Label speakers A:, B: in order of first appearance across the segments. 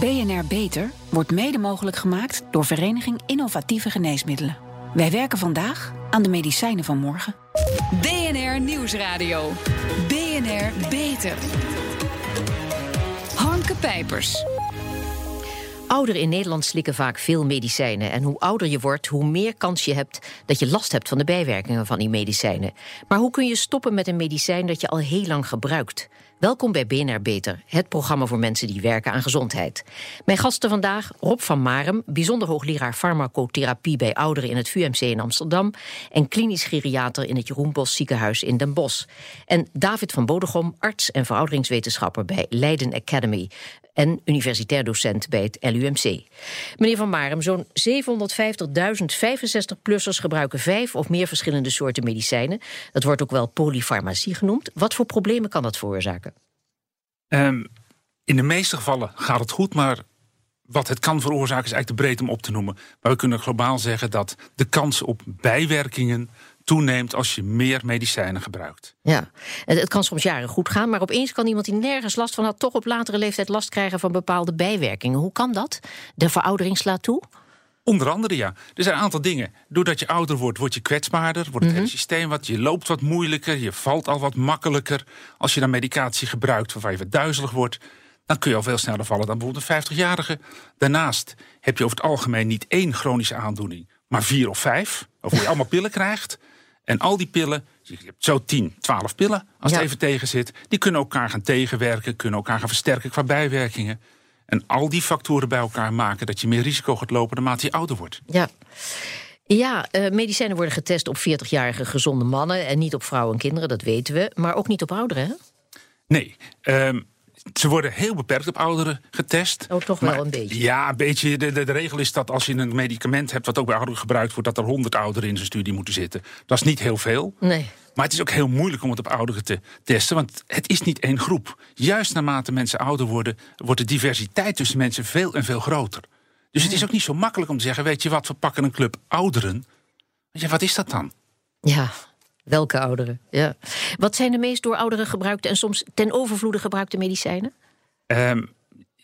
A: BNR Beter wordt mede mogelijk gemaakt door Vereniging Innovatieve Geneesmiddelen. Wij werken vandaag aan de medicijnen van morgen.
B: BNR Nieuwsradio. BNR Beter. Hanke Pijpers.
C: Ouderen in Nederland slikken vaak veel medicijnen. En hoe ouder je wordt, hoe meer kans je hebt dat je last hebt van de bijwerkingen van die medicijnen. Maar hoe kun je stoppen met een medicijn dat je al heel lang gebruikt? Welkom bij BNR Beter, het programma voor mensen die werken aan gezondheid. Mijn gasten vandaag Rob van Marem, bijzonder hoogleraar farmacotherapie bij ouderen in het VUMC in Amsterdam en klinisch geriater in het Jeroen Bos ziekenhuis in Den Bosch. En David van Bodegom, arts en verouderingswetenschapper bij Leiden Academy en universitair docent bij het LUMC. Meneer Van Marem, zo'n 750.000 65-plussers gebruiken vijf of meer verschillende soorten medicijnen. Dat wordt ook wel polyfarmacie genoemd. Wat voor problemen kan dat veroorzaken?
D: Um, in de meeste gevallen gaat het goed, maar wat het kan veroorzaken is eigenlijk te breed om op te noemen. Maar we kunnen globaal zeggen dat de kans op bijwerkingen toeneemt als je meer medicijnen gebruikt.
C: Ja, het kan soms jaren goed gaan, maar opeens kan iemand die nergens last van had, toch op latere leeftijd last krijgen van bepaalde bijwerkingen. Hoe kan dat? De veroudering slaat toe?
D: Onder andere ja. Er zijn een aantal dingen. Doordat je ouder wordt, word je kwetsbaarder. Wordt het hele systeem wat. Je loopt wat moeilijker. Je valt al wat makkelijker. Als je dan medicatie gebruikt waarvan je wat duizelig wordt. dan kun je al veel sneller vallen dan bijvoorbeeld een 50-jarige. Daarnaast heb je over het algemeen niet één chronische aandoening. maar vier of vijf. Waarvoor je allemaal pillen krijgt. En al die pillen, je hebt zo 10, 12 pillen als het even tegen zit, die kunnen elkaar gaan tegenwerken, kunnen elkaar gaan versterken qua bijwerkingen. En al die factoren bij elkaar maken dat je meer risico gaat lopen naarmate je ouder wordt.
C: Ja. Ja, uh, medicijnen worden getest op 40-jarige gezonde mannen en niet op vrouwen en kinderen, dat weten we, maar ook niet op ouderen. Hè?
D: Nee. Um, ze worden heel beperkt op ouderen getest.
C: Oh, toch wel een beetje?
D: Ja, een beetje. De, de, de, regel is dat als je een medicament hebt... wat ook bij ouderen gebruikt wordt... dat er 100 ouderen in zijn studie moeten zitten. Dat is niet heel veel.
C: Nee.
D: Maar het is ook heel moeilijk om het op ouderen te testen. Want het is niet één groep. Juist naarmate mensen ouder worden... wordt de diversiteit tussen mensen veel en veel groter. Dus het is ook niet zo makkelijk om te zeggen... weet je wat, we pakken een club ouderen. Ja, wat is dat dan?
C: Ja, Welke ouderen? Ja. Wat zijn de meest door ouderen gebruikte en soms ten overvloede gebruikte medicijnen?
D: Ehm,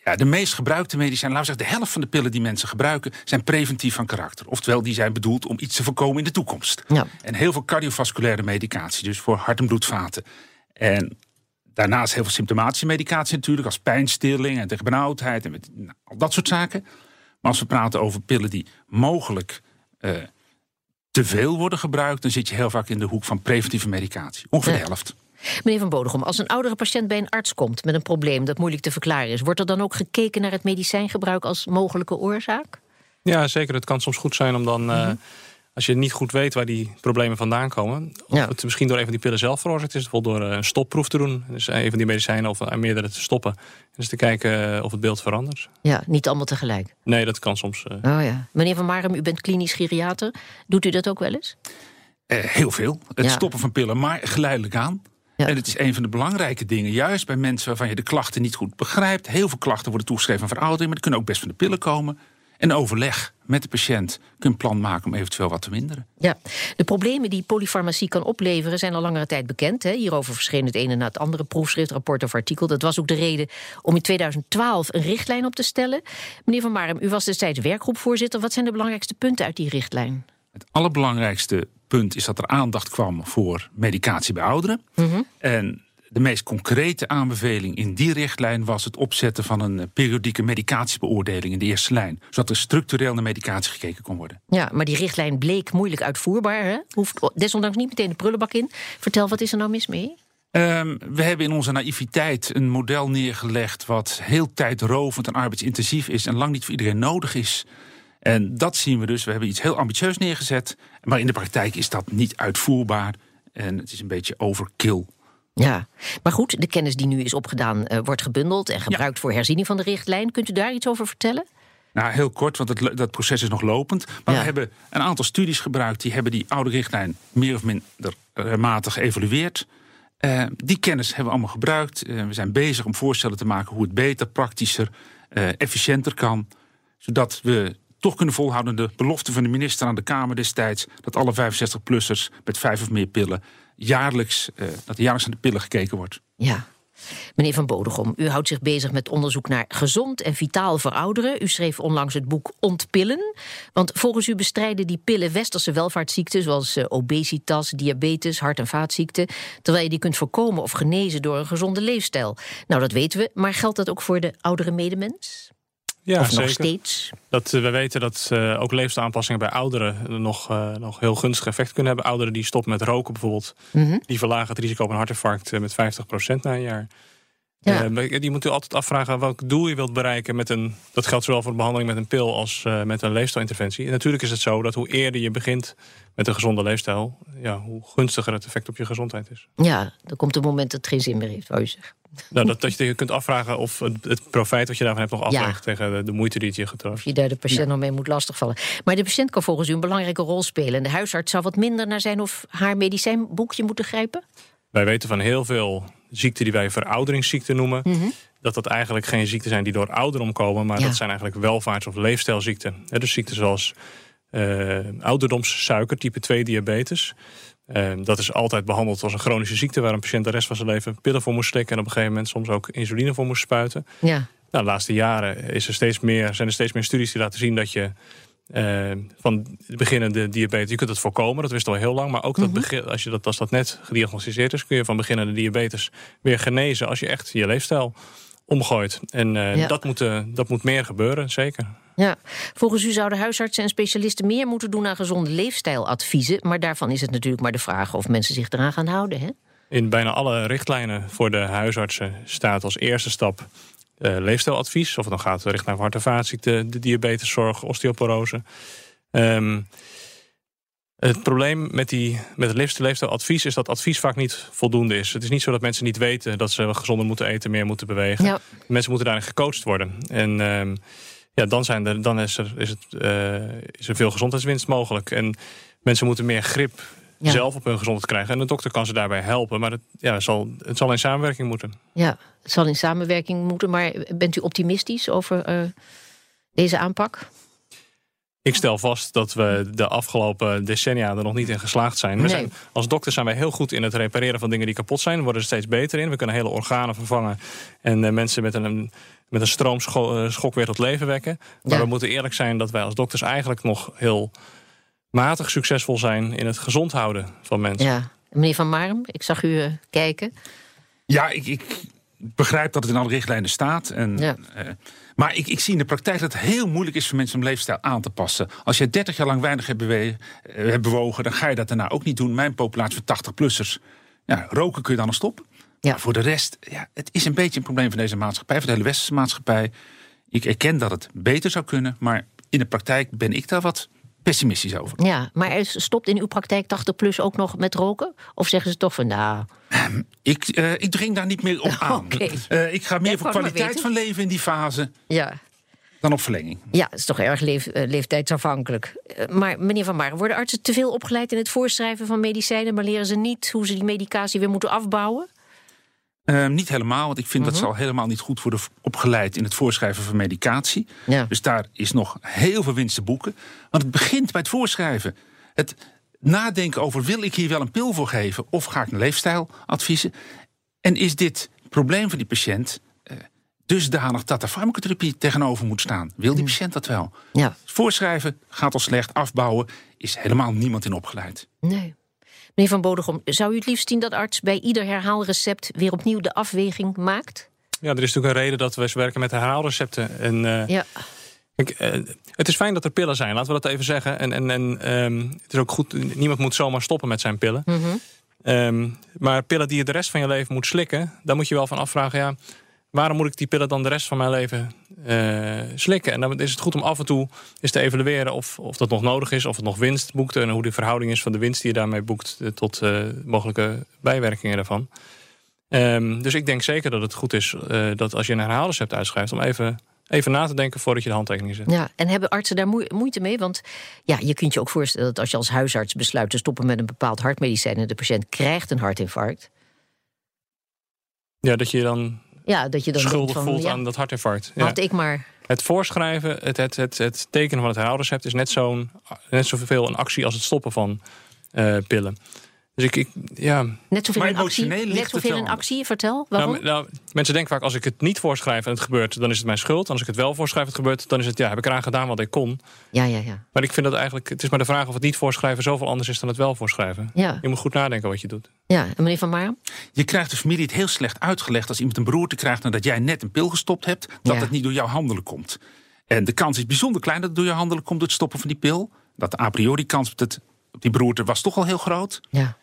D: ja, de meest gebruikte medicijnen, laten we zeggen, de helft van de pillen die mensen gebruiken, zijn preventief van karakter. Oftewel, die zijn bedoeld om iets te voorkomen in de toekomst. Ja. En heel veel cardiovasculaire medicatie, dus voor hart- en bloedvaten. En daarnaast heel veel symptomatische medicatie natuurlijk, als pijnstilling en tegen benauwdheid en met, nou, al dat soort zaken. Maar als we praten over pillen die mogelijk uh, te veel worden gebruikt, dan zit je heel vaak in de hoek van preventieve medicatie. Ongeveer de helft.
C: Meneer Van Bodegom, als een oudere patiënt bij een arts komt met een probleem dat moeilijk te verklaren is, wordt er dan ook gekeken naar het medicijngebruik als mogelijke oorzaak?
E: Ja, zeker. Het kan soms goed zijn om dan. Eh, mhm als je niet goed weet waar die problemen vandaan komen, of het misschien door een van die pillen zelf veroorzaakt is, bijvoorbeeld door een stopproef te doen, dus een van die medicijnen of meerdere te stoppen, en dus te kijken eh, of het beeld verandert.
C: Ja, niet allemaal tegelijk.
E: Nee, dat kan soms. Uh...
C: Oh ja. Meneer Van Marem, u bent klinisch geriater. Doet u dat ook wel eens?
D: Uh, heel veel. Het stoppen van pillen, maar geleidelijk aan. Ja. En het is een van de belangrijke dingen, juist bij mensen waarvan je de klachten niet goed begrijpt. Heel veel klachten worden toegeschreven aan veroudering, maar die kunnen ook best van de pillen komen. En overleg met de patiënt kun een plan maken om eventueel wat te minderen.
C: Ja, de problemen die polyfarmacie kan opleveren zijn al langere tijd bekend. Hè? Hierover verscheen het ene na het andere proefschrift, rapport of artikel. Dat was ook de reden om in 2012 een richtlijn op te stellen. Meneer Van Marem, u was destijds werkgroepvoorzitter. Wat zijn de belangrijkste punten uit die richtlijn?
D: Het allerbelangrijkste punt is dat er aandacht kwam voor medicatie bij ouderen. Mhm. En de meest concrete aanbeveling in die richtlijn was het opzetten van een periodieke medicatiebeoordeling in de eerste lijn. Zodat er structureel naar medicatie gekeken kon worden.
C: Ja, maar die richtlijn bleek moeilijk uitvoerbaar. Hè? Hoeft desondanks niet meteen de prullenbak in. Vertel, wat is er nou mis mee?
D: Um, we hebben in onze naïviteit een model neergelegd wat heel tijdrovend en arbeidsintensief is en lang niet voor iedereen nodig is. En dat zien we dus. We hebben iets heel ambitieus neergezet, maar in de praktijk is dat niet uitvoerbaar en het is een beetje overkill.
C: Ja, maar goed, de kennis die nu is opgedaan uh, wordt gebundeld en gebruikt voor herziening van de richtlijn. Kunt u daar iets over vertellen?
D: Nou, heel kort, want het, dat proces is nog lopend. Maar we hebben een aantal studies gebruikt die hebben die oude richtlijn meer of minder uh, matig geëvalueerd. Uh, die kennis hebben we allemaal gebruikt. we zijn bezig om voorstellen te maken hoe het beter, praktischer, efficiënter kan. Zodat we toch kunnen volhouden de belofte van de minister aan de Kamer destijds... dat alle 65-plussers met vijf of meer pillen jaarlijks, uh, dat jaarlijks aan de pillen gekeken wordt.
C: Ja, Meneer Van Bodegom, u houdt zich bezig met onderzoek naar gezond en vitaal verouderen. U schreef onlangs het boek Ontpillen. Want volgens u bestrijden die pillen westerse welvaartsziekten... zoals eh, obesitas, diabetes, hart- en vaatziekten... terwijl je die kunt voorkomen of genezen door een gezonde leefstijl. Nou, dat weten we, maar geldt dat ook voor de oudere medemens?
E: Ja,
C: of
E: zeker.
C: nog steeds?
E: Dat, uh, we weten dat uh, ook leefstijlaanpassingen bij ouderen nog, uh, nog heel gunstig effect kunnen hebben. Ouderen die stoppen met roken bijvoorbeeld, mm -hmm. die verlagen het risico op een hartinfarct met 50% na een jaar. Ja. die moet u altijd afvragen welk doel je wilt bereiken met een. Dat geldt zowel voor de behandeling met een pil als met een leefstijlinterventie. En natuurlijk is het zo dat hoe eerder je begint met een gezonde leefstijl, ja, hoe gunstiger het effect op je gezondheid is.
C: Ja, dan komt het moment dat het geen zin meer heeft, wou je zeggen.
E: Nou, dat, dat je je kunt afvragen of het, het profijt wat je daarvan hebt nog afweegt ja. tegen de, de, moeite die het je getroost.
C: Of je daar de patiënt nog mee moet lastigvallen. Maar de patiënt kan volgens u een belangrijke rol spelen. En de huisarts zou wat minder naar zijn of haar medicijnboekje moeten grijpen?
E: Wij weten van heel veel ziekten die wij verouderingsziekten noemen. Mm
C: Mhm.
E: -hmm. Dat dat eigenlijk geen ziekten zijn die door ouderdom komen. Maar
C: Ja.
E: dat zijn eigenlijk welvaarts- of leefstijlziekten. Dus ziekten zoals uh, ouderdomssuiker, type 2 diabetes. Uh, dat is altijd behandeld als een chronische ziekte... waar een patiënt de rest van zijn leven pillen voor moest slikken... en op een gegeven moment soms ook insuline voor moest spuiten.
C: Ja.
E: Nou, de laatste jaren is er steeds meer, zijn er steeds meer studies die laten zien dat je uh, van beginnende diabetes, je kunt het voorkomen, dat wist al heel lang, maar ook dat begin, als, je dat, als dat net gediagnosticeerd is, kun je van beginnende diabetes weer genezen als je echt je leefstijl omgooit. En uh,
C: Ja.
E: dat, moet, uh, dat moet meer gebeuren, zeker.
C: Ja, volgens u zouden huisartsen en specialisten meer moeten doen aan gezonde leefstijladviezen. Maar daarvan is het natuurlijk maar de vraag of mensen zich eraan gaan houden. Hè?
E: In bijna alle richtlijnen voor de huisartsen staat als eerste stap uh, leefstijladvies. Of het dan gaat richting hart- en vaatziekten, de diabeteszorg, osteoporose. Um, het probleem met, die, met het leefstijl, leefstijladvies is dat advies vaak niet voldoende is. Het is niet zo dat mensen niet weten dat ze gezonder moeten eten, meer moeten bewegen.
C: Ja.
E: Mensen moeten daarin gecoacht worden. En um, ja, dan, zijn er, dan is, er, is, het, uh, is er veel gezondheidswinst mogelijk. En mensen moeten meer grip ja. zelf op hun gezondheid krijgen. En de dokter kan ze daarbij helpen. Maar het, ja, het, zal, het zal in samenwerking moeten.
C: Ja, het zal in samenwerking moeten. Maar bent u optimistisch over uh, deze aanpak?
E: Ik stel vast dat we de afgelopen decennia er nog niet in geslaagd zijn. We
C: Nee.
E: zijn als dokter zijn wij heel goed in het repareren van dingen die kapot zijn. We worden er steeds beter in. We kunnen hele organen vervangen. En uh, mensen met een, met een stroomschok weer tot leven wekken. Maar
C: Ja.
E: we moeten eerlijk zijn dat wij als dokters eigenlijk nog heel matig succesvol zijn in het gezond houden van mensen.
C: Ja. Meneer Van Marem, ik zag u uh, kijken.
D: Ja, ik, ik begrijp dat het in alle richtlijnen staat. En,
C: Ja.
D: eh, maar ik, ik zie in de praktijk dat het heel moeilijk is voor mensen om leefstijl aan te passen. Als je 30 jaar lang weinig hebt, bewe- eh, hebt bewogen, dan ga je dat daarna ook niet doen. Mijn populatie van 80-plussers, ja, roken kun je dan nog stoppen.
C: Ja.
D: Maar voor de rest, ja, het is een beetje een probleem van deze maatschappij, van de hele westerse maatschappij. Ik erken dat het beter zou kunnen, maar in de praktijk ben ik daar wat pessimistisch over.
C: Ja, maar er stopt in uw praktijk 80 plus ook nog met roken? Of zeggen ze toch van nou,
D: Ik, eh, ik dring daar niet meer op aan. Eh, ik ga meer
C: Dat
D: voor kwaliteit van leven in die fase
C: ja.
D: dan op verlenging.
C: Ja, het is toch erg leef, eh, leeftijdsafhankelijk. Maar meneer Van Maren, worden artsen te veel opgeleid in het voorschrijven van medicijnen, maar leren ze niet hoe ze die medicatie weer moeten afbouwen?
D: Uh, niet helemaal, want ik vind dat ze al helemaal niet goed worden opgeleid in het voorschrijven van medicatie.
C: Ja.
D: Dus daar is nog heel veel winst te boeken. Want het begint bij het voorschrijven. Het nadenken over wil ik hier wel een pil voor geven of ga ik een leefstijladviezen? En is dit probleem van die patiënt uh, dusdanig dat er farmacotherapie tegenover moet staan? Wil die patiënt dat wel?
C: Ja,
D: Voorschrijven gaat al slecht, afbouwen is helemaal niemand in opgeleid.
C: nee. Meneer Van Bodegom, zou u het liefst zien dat arts bij ieder herhaalrecept weer opnieuw de afweging maakt?
E: Ja, er is natuurlijk een reden dat we werken met herhaalrecepten. En, uh,
C: Ja,
E: Kijk, uh, het is fijn dat er pillen zijn, laten we dat even zeggen. En, en, en um, het is ook goed, niemand moet zomaar stoppen met zijn pillen.
C: Mhm.
E: Um, maar pillen die je de rest van je leven moet slikken, daar moet je wel van afvragen, ja, waarom moet ik die pillen dan de rest van mijn leven uh, slikken? En dan is het goed om af en toe eens te evalueren of, of dat nog nodig is, of het nog winst boekt en hoe de verhouding is van de winst die je daarmee boekt uh, tot uh, mogelijke bijwerkingen daarvan. Um, dus ik denk zeker dat het goed is uh, dat als je een herhaalrecept uitschrijft, om even even na te denken voordat je de handtekening zet.
C: Ja, en hebben artsen daar moeite mee? Want ja, je kunt je ook voorstellen dat als je als huisarts besluit te stoppen met een bepaald hartmedicijn en de patiënt krijgt een hartinfarct.
E: Ja, dat je dan,
C: ja, dat je dan
E: schuldig
C: van,
E: voelt
C: ja,
E: aan dat hartinfarct.
C: Had ik maar.
E: Het voorschrijven, het, het, het, het tekenen van het herhaalrecept is net, zo'n, net zoveel een actie als het stoppen van uh, pillen. Dus ik, ik ja.
C: Net zoveel
D: Maar
C: in actie. Net zoveel in actie, vertel. Waarom?
E: Nou, nou, mensen denken vaak als ik het niet voorschrijf en het gebeurt, dan is het mijn schuld. En als ik het wel voorschrijf en het gebeurt, dan is het ja, heb ik eraan gedaan wat ik kon.
C: ja, ja, ja.
E: Maar ik vind dat eigenlijk, het is maar de vraag of het niet voorschrijven zoveel anders is dan het wel voorschrijven.
C: Ja,
E: Je moet goed nadenken wat je doet.
C: ja. En meneer Van Maarm?
D: Je krijgt de familie het heel slecht uitgelegd als iemand een beroerte krijgt nadat jij net een pil gestopt hebt, dat
C: Ja.
D: het niet door jouw handelen komt. En de kans is bijzonder klein dat het door jouw handelen komt door het stoppen van die pil. Dat de a priori kans op, het, op die beroerte was toch al heel groot.
C: Ja.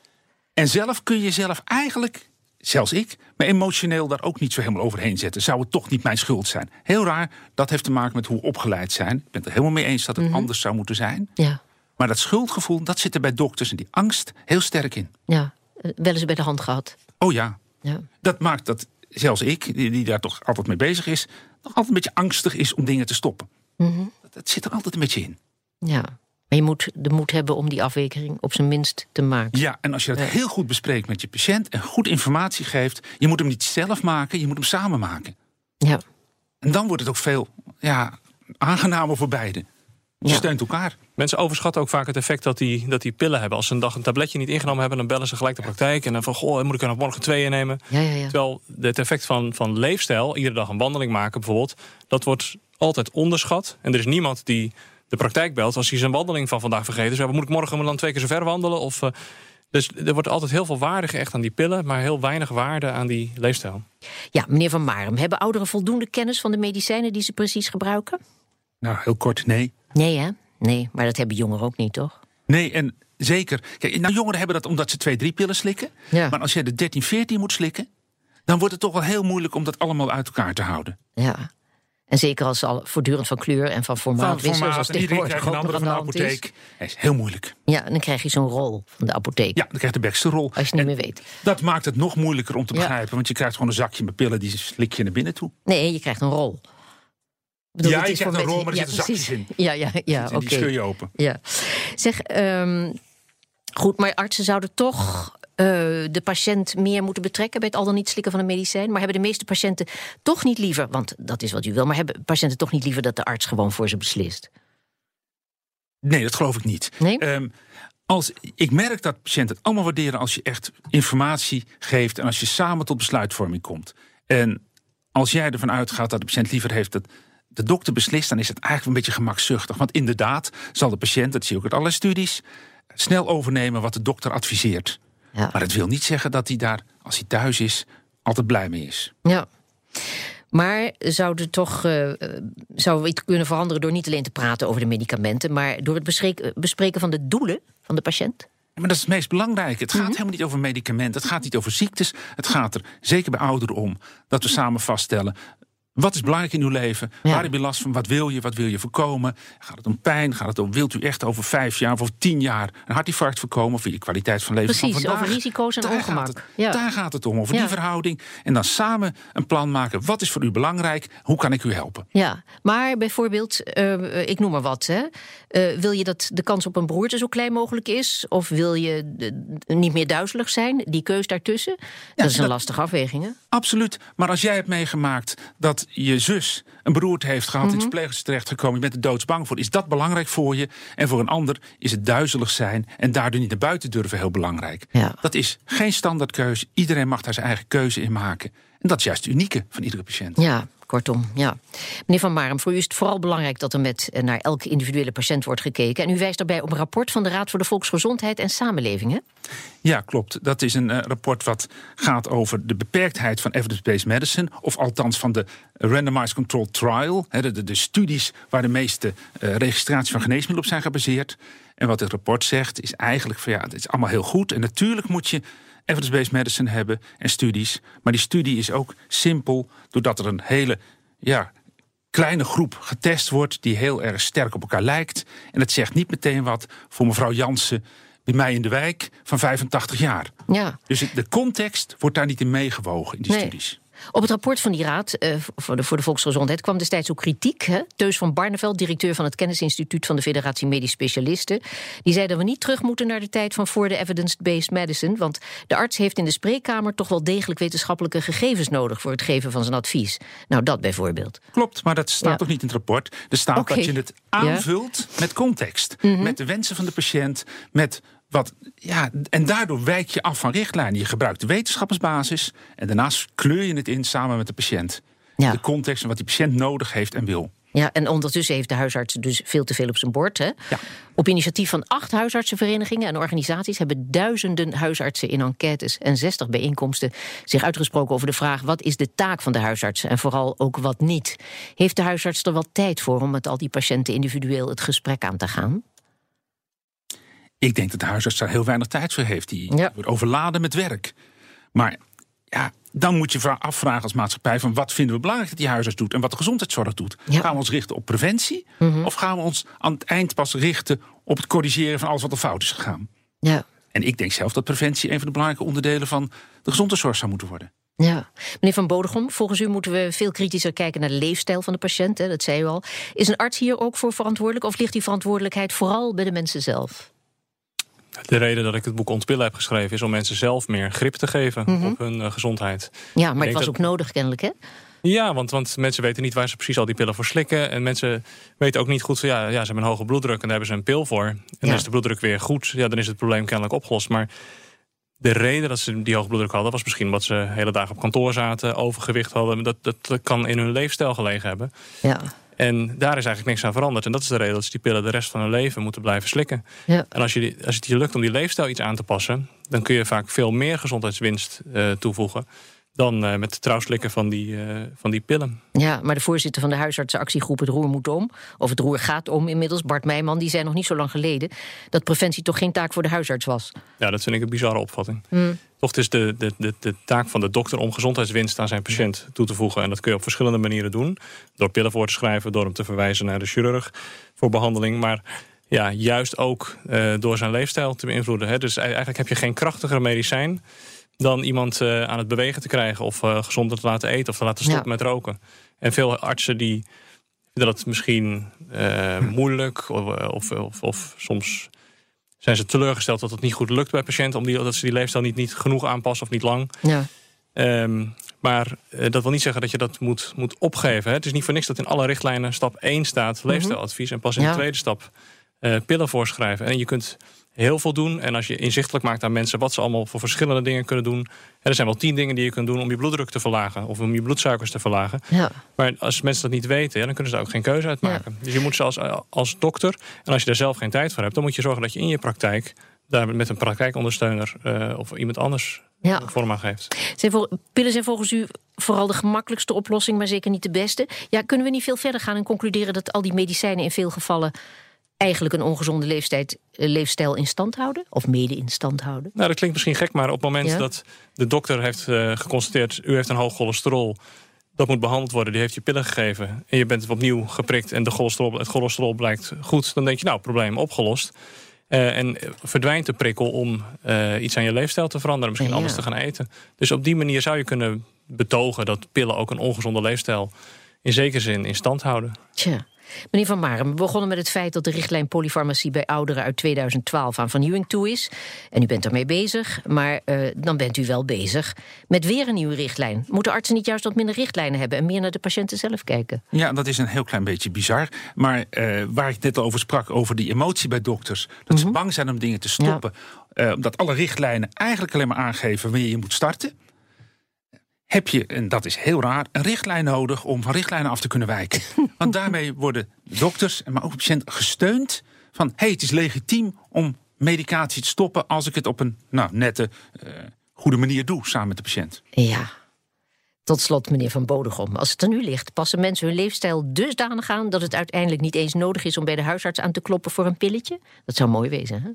D: En zelf kun je zelf eigenlijk, zelfs ik, me emotioneel daar ook niet zo helemaal overheen zetten. Zou het toch niet mijn schuld zijn? Heel raar, dat heeft te maken met hoe we opgeleid zijn. Ik ben het er helemaal mee eens dat het anders zou moeten zijn.
C: Ja.
D: Maar dat schuldgevoel, dat zit er bij dokters en die angst heel sterk in.
C: Ja. Eh, Wel eens bij de hand gehad.
D: Oh ja,
C: Ja.
D: dat maakt dat zelfs ik, die, die daar toch altijd mee bezig is, nog altijd een beetje angstig is om dingen te stoppen.
C: Mhm.
D: dat, dat zit er altijd een beetje in.
C: Ja. Maar je moet de moed hebben om die afweging op zijn minst te maken.
D: Ja, en als je dat heel goed bespreekt met je patiënt en goed informatie geeft, je moet hem niet zelf maken, je moet hem samen maken.
C: Ja.
D: En dan wordt het ook veel ja, aangenamer voor beiden. Je
C: Ja.
D: steunt elkaar.
E: Mensen overschatten ook vaak het effect dat die, dat die pillen hebben. Als ze een dag een tabletje niet ingenomen hebben, dan bellen ze gelijk de praktijk. En dan van, goh, moet ik er nog morgen twee innemen?
C: Ja, ja, ja.
E: Terwijl het effect van, van leefstijl, iedere dag een wandeling maken bijvoorbeeld, dat wordt altijd onderschat. En er is niemand die de praktijk belt als hij zijn wandeling van vandaag vergeten is. Ja, moet ik morgen dan twee keer zo ver wandelen? Of, eh, dus er wordt altijd heel veel waarde gehecht aan die pillen, maar heel weinig waarde aan die leefstijl.
C: Ja, meneer Van Maarm, hebben ouderen voldoende kennis van de medicijnen die ze precies gebruiken?
D: Nou, heel kort, nee.
C: Nee, hè? Nee, maar dat hebben jongeren ook niet, toch?
D: Nee, en zeker. Kijk, nou, jongeren hebben dat omdat ze twee, drie pillen slikken.
C: Ja.
D: Maar als jij de 13, 14 moet slikken, dan wordt het toch wel heel moeilijk om dat allemaal uit elkaar te houden.
C: Ja. En zeker als ze al voortdurend van kleur en van formaat wisselen, zoals tegenwoordig ook nog aan
D: van
C: de
D: de
C: hand is.
D: apotheek. Dat is heel moeilijk.
C: Ja, en dan krijg je zo'n rol van de apotheek.
D: Ja, dan krijgt de bekste rol.
C: Als je het niet meer weet.
D: Dat maakt het nog moeilijker om te
C: Ja.
D: begrijpen. Want je krijgt gewoon een zakje met pillen, die slik je naar binnen toe.
C: Nee, je krijgt een rol. Bedoel,
D: Ja, je krijgt een rol, maar er zitten
C: precies.
D: zakjes in.
C: Ja, ja, ja, oké.
D: die scheur je open.
C: Ja. Zeg, ehm, goed, maar artsen zouden toch de patiënt meer moeten betrekken bij het al dan niet slikken van een medicijn. Maar hebben de meeste patiënten toch niet liever, want dat is wat u wil, maar hebben patiënten toch niet liever dat de arts gewoon voor ze beslist?
D: Nee, dat geloof ik niet.
C: Nee?
D: Ehm, als, ik merk dat patiënten het allemaal waarderen als je echt informatie geeft en als je samen tot besluitvorming komt. En als jij ervan uitgaat dat de patiënt liever heeft dat de dokter beslist, dan is het eigenlijk een beetje gemakzuchtig. Want inderdaad zal de patiënt, dat zie je ook uit alle studies, snel overnemen wat de dokter adviseert.
C: Ja.
D: Maar dat wil niet zeggen dat hij daar, als hij thuis is, altijd blij mee is.
C: Ja. Maar zouden toch zouden we iets kunnen veranderen door niet alleen te praten over de medicamenten, maar door het bespreken, van de doelen van de patiënt?
D: Maar dat is het meest belangrijke. Het gaat helemaal niet over medicamenten. Het gaat niet over ziektes. Het gaat er, zeker bij ouderen, om dat we samen vaststellen. Wat is belangrijk in uw leven?
C: Ja.
D: Waar heb je last van? Wat wil je? Wat wil je voorkomen? Gaat het om pijn? Gaat het om, wilt u echt over vijf jaar of over tien jaar een hartinfarct voorkomen? Of je kwaliteit van leven
C: Precies,
D: van vandaag?
C: over risico's en
D: Daar
C: ongemak.
D: Gaat het,
C: Ja.
D: Daar gaat het om, over die verhouding. En dan samen een plan maken. Wat is voor u belangrijk? Hoe kan ik u helpen?
C: Ja, maar bijvoorbeeld, eh, ik noem maar wat. Hè. Eh, wil je dat de kans op een beroerte zo klein mogelijk is? Of wil je niet meer duizelig zijn? Die keus daartussen? dat is een
D: dat-
C: lastige afweging, hè?
D: Absoluut. Maar als jij hebt meegemaakt dat je zus een beroerte heeft gehad,
C: Mhm.
D: in het verpleeghuis terechtgekomen, je bent er doodsbang voor, is dat belangrijk voor je? En voor een ander is het duizelig zijn en daardoor niet naar buiten durven heel belangrijk.
C: Ja.
D: Dat is geen standaardkeuze. Iedereen mag daar zijn eigen keuze in maken. En dat is juist het unieke van iedere patiënt.
C: Ja, kortom, ja. Meneer Van Marum, voor u is het vooral belangrijk dat er met eh, naar elke individuele patiënt wordt gekeken. En u wijst daarbij op een rapport van de Raad voor de Volksgezondheid en Samenleving, hè?
D: Ja, klopt. Dat is een eh, rapport wat gaat over de beperktheid van evidence-based medicine. Of althans van de randomized controlled trial. de, studies waar de meeste eh, registraties van geneesmiddelen op zijn gebaseerd. En wat het rapport zegt is eigenlijk van ja, het is allemaal heel goed. En natuurlijk moet je evidence-based medicine hebben en studies. Maar die studie is ook simpel doordat er een hele ja, kleine groep getest wordt die heel erg sterk op elkaar lijkt. En het zegt niet meteen wat voor mevrouw Jansen bij mij in de wijk van 85 jaar.
C: Ja.
D: Dus de context wordt daar niet in meegewogen in die
C: Nee.
D: studies.
C: Op het rapport van die raad eh, voor, de, voor de volksgezondheid kwam destijds ook kritiek. Hè? Teus van Barneveld, directeur van het Kennisinstituut van de Federatie Medisch Specialisten, die zei dat we niet terug moeten naar de tijd van voor de evidence-based medicine. Want de arts heeft in de spreekkamer toch wel degelijk wetenschappelijke gegevens nodig voor het geven van zijn advies. Nou, dat bijvoorbeeld.
D: Klopt, maar dat staat
C: Ja.
D: toch niet in het rapport. Er staat dat je het aanvult met context. Met de wensen van de patiënt, met wat, ja, en daardoor wijk je af van richtlijnen. Je gebruikt de wetenschappersbasis en daarnaast kleur je het in samen met de patiënt.
C: Ja.
D: De context en wat die patiënt nodig heeft en wil.
C: Ja, en ondertussen heeft de huisarts dus veel te veel op zijn bord. Hè?
D: Ja.
C: Op initiatief van acht huisartsenverenigingen en organisaties hebben duizenden huisartsen in enquêtes en 60 bijeenkomsten zich uitgesproken over de vraag: wat is de taak van de huisarts en vooral ook wat niet? Heeft de huisarts er wel tijd voor om met al die patiënten individueel het gesprek aan te gaan?
D: Ik denk dat de huisarts daar heel weinig tijd voor heeft. Die
C: Ja.
D: wordt overladen met werk. Maar ja, dan moet je vra- afvragen als maatschappij... van wat vinden we belangrijk dat die huisarts doet... en wat de gezondheidszorg doet.
C: Ja. Mhm.
D: Gaan we ons richten op preventie? Of gaan we ons aan het eind pas richten... op het corrigeren van alles wat er fout is gegaan?
C: Ja.
D: En ik denk zelf dat preventie... een van de belangrijke onderdelen van de gezondheidszorg zou moeten worden.
C: Ja. Meneer Van Bodegom, volgens u moeten we veel kritischer kijken naar de leefstijl van de patiënt. Hè, dat zei u al. Is een arts hier ook voor verantwoordelijk? Of ligt die verantwoordelijkheid vooral bij de mensen zelf?
E: De reden dat ik het boek Ontpillen heb geschreven... is om mensen zelf meer grip te geven
C: Mhm.
E: op hun eh, gezondheid.
C: Ja, maar het was
E: dat-
C: ook nodig kennelijk, hè?
E: Ja, want, want mensen weten niet waar ze precies al die pillen voor slikken. En mensen weten ook niet goed van ja, ja, ze hebben een hoge bloeddruk en daar hebben ze een pil voor. En dan is de bloeddruk weer goed. Ja, dan is het probleem kennelijk opgelost. Maar de reden dat ze die hoge bloeddruk hadden, was misschien omdat ze de hele dag op kantoor zaten, overgewicht hadden. Dat, dat kan in hun leefstijl gelegen hebben.
C: Ja.
E: En daar is eigenlijk niks aan veranderd. En dat is de reden dat ze die pillen de rest van hun leven moeten blijven slikken.
C: Ja.
E: En als, je, als het je lukt om die leefstijl iets aan te passen, dan kun je vaak veel meer gezondheidswinst eh, toevoegen. Dan eh, met het trouwslikken van die, eh, van die pillen.
C: Ja, maar de voorzitter van de huisartsenactiegroep Het Roer moet om, of Het Roer gaat om inmiddels, Bart Meijman, die zei nog niet zo lang geleden dat preventie toch geen taak voor de huisarts was.
E: Ja, dat vind ik een bizarre opvatting.
C: Hmm.
E: Toch is de, de, de, de taak van de dokter om gezondheidswinst aan zijn patiënt toe te voegen. En dat kun je op verschillende manieren doen. Door pillen voor te schrijven, door hem te verwijzen naar de chirurg voor behandeling. Maar ja, juist ook eh, door zijn leefstijl te beïnvloeden. Hè. Dus eigenlijk heb je geen krachtigere medicijn dan iemand eh, aan het bewegen te krijgen of eh, gezonder te laten eten of te laten stoppen
C: Ja.
E: met roken. En veel artsen die vinden dat misschien eh, moeilijk of, of, of, soms zijn ze teleurgesteld dat het niet goed lukt bij patiënten, omdat dat ze die leefstijl niet, niet genoeg aanpassen of niet lang.
C: Ja.
E: Ehm, maar dat wil niet zeggen dat je dat moet, moet opgeven. Hè. Het is niet voor niks dat in alle richtlijnen stap 1 staat leefstijladvies en pas in
C: Ja.
E: de tweede stap pillen voorschrijven. En je kunt heel veel doen. En als je inzichtelijk maakt aan mensen wat ze allemaal voor verschillende dingen kunnen doen. En er zijn wel tien dingen die je kunt doen om je bloeddruk te verlagen of om je bloedsuikers te verlagen.
C: Ja.
E: Maar als mensen dat niet weten, ja, dan kunnen ze daar ook geen keuze uit maken. Dus je moet ze als, als dokter, en als je daar zelf geen tijd voor hebt, dan moet je zorgen dat je in je praktijk daar met een praktijkondersteuner eh, of iemand anders
C: Ja.
E: vorm aan geeft.
C: Zijn vol- pillen zijn volgens u vooral de gemakkelijkste oplossing, maar zeker niet de beste. Ja, kunnen we niet veel verder gaan en concluderen dat al die medicijnen in veel gevallen eigenlijk een ongezonde leeftijd, eh, leefstijl in stand houden? Of mede in stand houden?
E: Nou, dat klinkt misschien gek, maar op het moment
C: Ja.
E: dat de dokter heeft eh, geconstateerd... u heeft een hoog cholesterol, dat moet behandeld worden... die heeft je pillen gegeven en je bent opnieuw geprikt... en de cholesterol, het cholesterol blijkt goed, dan denk je, nou, probleem opgelost. Eh, en verdwijnt de prikkel om iets aan je leefstijl te veranderen... misschien
C: Ja.
E: anders te gaan eten. Dus op die manier zou je kunnen betogen... dat pillen ook een ongezonde leefstijl in zekere zin in stand houden.
C: Tja. Meneer Van Maren, we begonnen met het feit dat de richtlijn polyfarmacie bij ouderen uit 2012 aan vernieuwing toe is. En u bent ermee bezig, maar eh, dan bent u wel bezig met weer een nieuwe richtlijn. Moeten artsen niet juist wat minder richtlijnen hebben en meer naar de patiënten zelf kijken?
D: Ja, dat is een heel klein beetje bizar. Maar eh, waar ik net al over sprak, over die emotie bij dokters. Dat ze bang zijn om dingen te stoppen. eh, omdat alle richtlijnen eigenlijk alleen maar aangeven wanneer je moet starten. Heb je, en dat is heel raar, een richtlijn nodig om van richtlijnen af te kunnen wijken. Want daarmee worden de dokters, maar ook de patiënt gesteund van hé, hey, het is legitiem om medicatie te stoppen als ik het op een nou, nette, eh, goede manier doe samen met de patiënt.
C: Ja. Tot slot, meneer Van Bodegom. Als het aan u ligt, passen mensen hun leefstijl dusdanig aan dat het uiteindelijk niet eens nodig is om bij de huisarts aan te kloppen voor een pilletje? Dat zou mooi wezen, hè?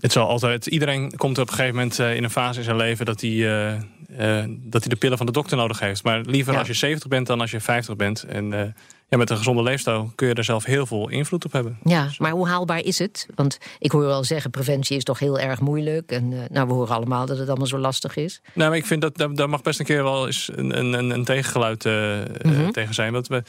E: Het zal altijd, iedereen komt op een gegeven moment eh, in een fase in zijn leven dat hij, eh, dat hij de pillen van de dokter nodig heeft. Maar liever
C: Ja.
E: als je 70 bent dan als je 50 bent. En eh, ja, met een gezonde leefstijl kun je er zelf heel veel invloed op hebben.
C: Ja, maar hoe haalbaar is het? Want ik hoor wel zeggen, preventie is toch heel erg moeilijk. En eh, nou, we horen allemaal dat het allemaal zo lastig is.
E: Nou, maar ik vind dat daar, mag best een keer wel eens een, een, een, tegengeluid eh, eh,
C: Mhm.
E: tegen zijn. Want we,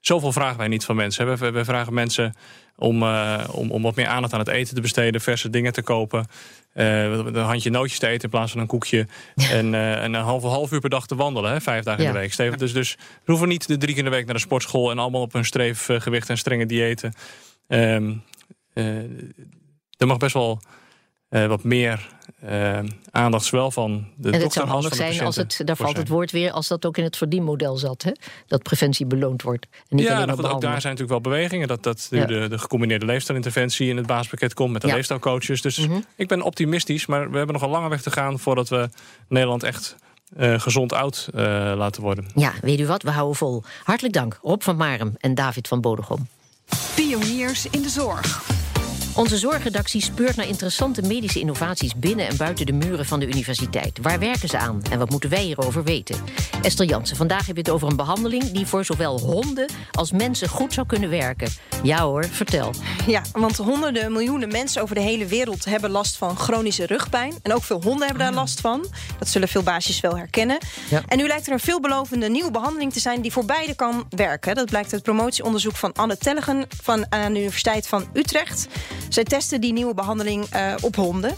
E: zoveel vragen wij niet van mensen. We, we vragen mensen om, eh, om, om wat meer aandacht aan het eten te besteden, verse dingen te kopen. eh, een handje nootjes te eten in plaats van een koekje. En, eh, en een half, half uur per dag te wandelen, hè, vijf dagen in de week. Steven. Dus, dus we hoeven niet de drie keer in de week naar de sportschool en allemaal op hun streefgewicht en strenge diëten. Ehm, eh, er mag best wel wat meer uh, aandacht zowel van de
C: en
E: het
C: zou handig zijn als het, daar valt het woord weer, als dat ook in het verdienmodel zat, hè? dat preventie beloond wordt. En niet
E: ja,
C: alleen
E: nou, ook daar zijn natuurlijk wel bewegingen. Dat, dat nu de, de gecombineerde leefstijlinterventie in het baaspakket komt met de leefstijlcoaches. Dus mhm. ik ben optimistisch, maar we hebben nog een lange weg te gaan voordat we Nederland echt uh, gezond oud uh, laten worden.
C: Ja, weet u wat? We houden vol. Hartelijk dank, Rob van Marem en David van Bodegom.
B: Pioniers in de zorg.
C: Onze zorgredactie speurt naar interessante medische innovaties binnen en buiten de muren van de universiteit. Waar werken ze aan en wat moeten wij hierover weten? Esther Jansen, vandaag heb je het over een behandeling die voor zowel honden als mensen goed zou kunnen werken. Ja hoor, vertel.
F: Ja, want honderden miljoenen mensen over de hele wereld hebben last van chronische rugpijn. En ook veel honden hebben daar last van. Dat zullen veel baasjes wel herkennen. Ja. En nu lijkt er een veelbelovende nieuwe behandeling te zijn die voor beide kan werken. Dat blijkt uit promotieonderzoek van Anne Tellegen van, aan de Universiteit van Utrecht. Zij testen die nieuwe behandeling uh, op honden.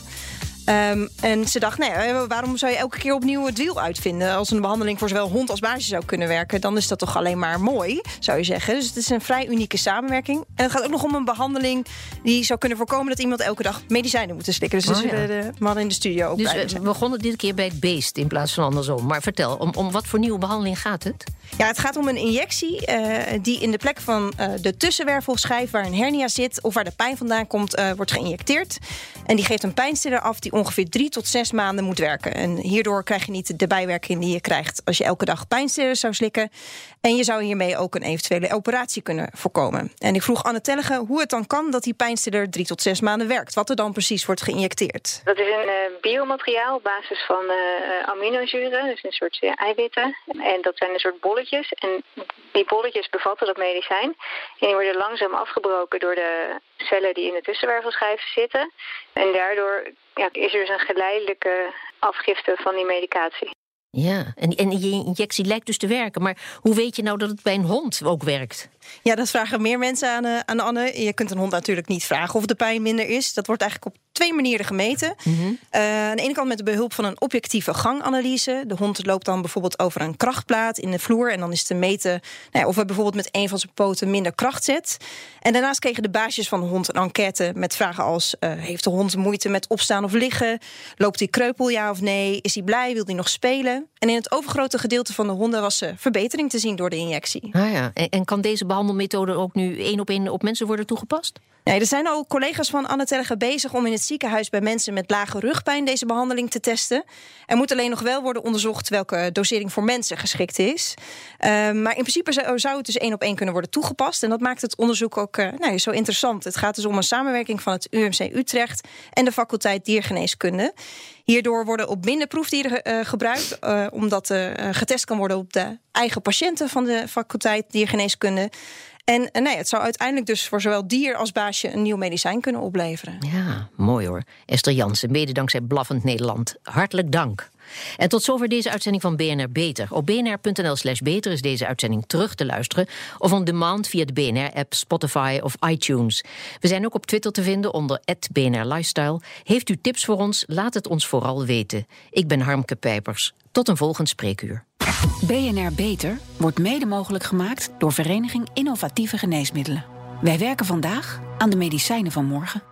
F: Um, en ze dacht, nee, eh, waarom zou je elke keer opnieuw het wiel uitvinden? Als een behandeling voor zowel hond als baasje zou kunnen werken... dan is dat toch alleen maar mooi, zou je zeggen. Dus het is een vrij unieke samenwerking. En het gaat ook nog om een behandeling die zou kunnen voorkomen... dat iemand elke dag medicijnen moet slikken. Dus oh, ja. de mannen in de studio ook
C: Dus we begonnen dit keer bij het beest in plaats van andersom. Maar vertel, om, om wat voor nieuwe behandeling gaat het?
F: Ja, het gaat om een injectie uh, die in de plek van uh, de tussenwervelschijf... waar een hernia zit of waar de pijn vandaan komt, uh, wordt geïnjecteerd. En die geeft een pijnstiller af... die ongeveer drie tot zes maanden moet werken. En hierdoor krijg je niet de bijwerking die je krijgt als je elke dag pijnstillers zou slikken. En je zou hiermee ook een eventuele operatie kunnen voorkomen. En ik vroeg Anne Tellige hoe het dan kan dat die pijnstiller drie tot zes maanden werkt. Wat er dan precies wordt geïnjecteerd.
G: Dat is een uh, biomateriaal op basis van uh, aminozuren, dus een soort eiwitten. En dat zijn een soort bolletjes. En die bolletjes bevatten dat medicijn. En die worden langzaam afgebroken door de cellen die in de tussenwervelschijf zitten. En daardoor ja, is er dus een geleidelijke afgifte van die medicatie.
C: Ja, en, en je injectie lijkt dus te werken. Maar hoe weet je nou dat het bij een hond ook werkt?
F: Ja, dat vragen meer mensen aan, uh, aan Anne. Je kunt een hond natuurlijk niet vragen of de pijn minder is. Dat wordt eigenlijk op twee manieren gemeten. Mm aan de ene kant met de behulp van een objectieve ganganalyse. De hond loopt dan bijvoorbeeld over een krachtplaat in de vloer. En dan is te meten nou ja, of hij bijvoorbeeld met een van zijn poten minder kracht zet. En daarnaast kregen de baasjes van de hond een enquête met vragen als... Uh, heeft de hond moeite met opstaan of liggen? Loopt hij kreupel, ja of nee? Is hij blij? Wil hij nog spelen? En in het overgrote gedeelte van de honden was uh, verbetering te zien door de injectie.
C: Ah ja. en, en kan deze behandelmethode ook nu één op één op mensen worden toegepast?
F: Nee, er zijn al collega's van Anne Tellige bezig om in het ziekenhuis bij mensen met lage rugpijn deze behandeling te testen. Er moet alleen nog wel worden onderzocht welke dosering voor mensen geschikt is. Uh, maar in principe zou, het dus één op één kunnen worden toegepast. En dat maakt het onderzoek ook uh, nou, zo interessant. Het gaat dus om een samenwerking van het UMC Utrecht en de faculteit diergeneeskunde. Hierdoor worden op minder proefdieren uh, gebruikt, omdat getest kan worden op de eigen patiënten van de faculteit diergeneeskunde. En nee, het zou uiteindelijk dus voor zowel dier als baasje een nieuw medicijn kunnen opleveren.
C: Ja, mooi hoor. Esther Jansen, mede dankzij Blaffend Nederland. Hartelijk dank. En tot zover deze uitzending van BNR Beter. Op bnr.nl slash beter is deze uitzending terug te luisteren... of on demand via de BNR-app, Spotify of iTunes. We zijn ook op Twitter te vinden onder BNR Lifestyle. Heeft u tips voor ons? Laat het ons vooral weten. Ik ben Harmke Pijpers. Tot een volgend spreekuur.
A: BNR Beter wordt mede mogelijk gemaakt door Vereniging Innovatieve Geneesmiddelen. Wij werken vandaag aan de medicijnen van morgen.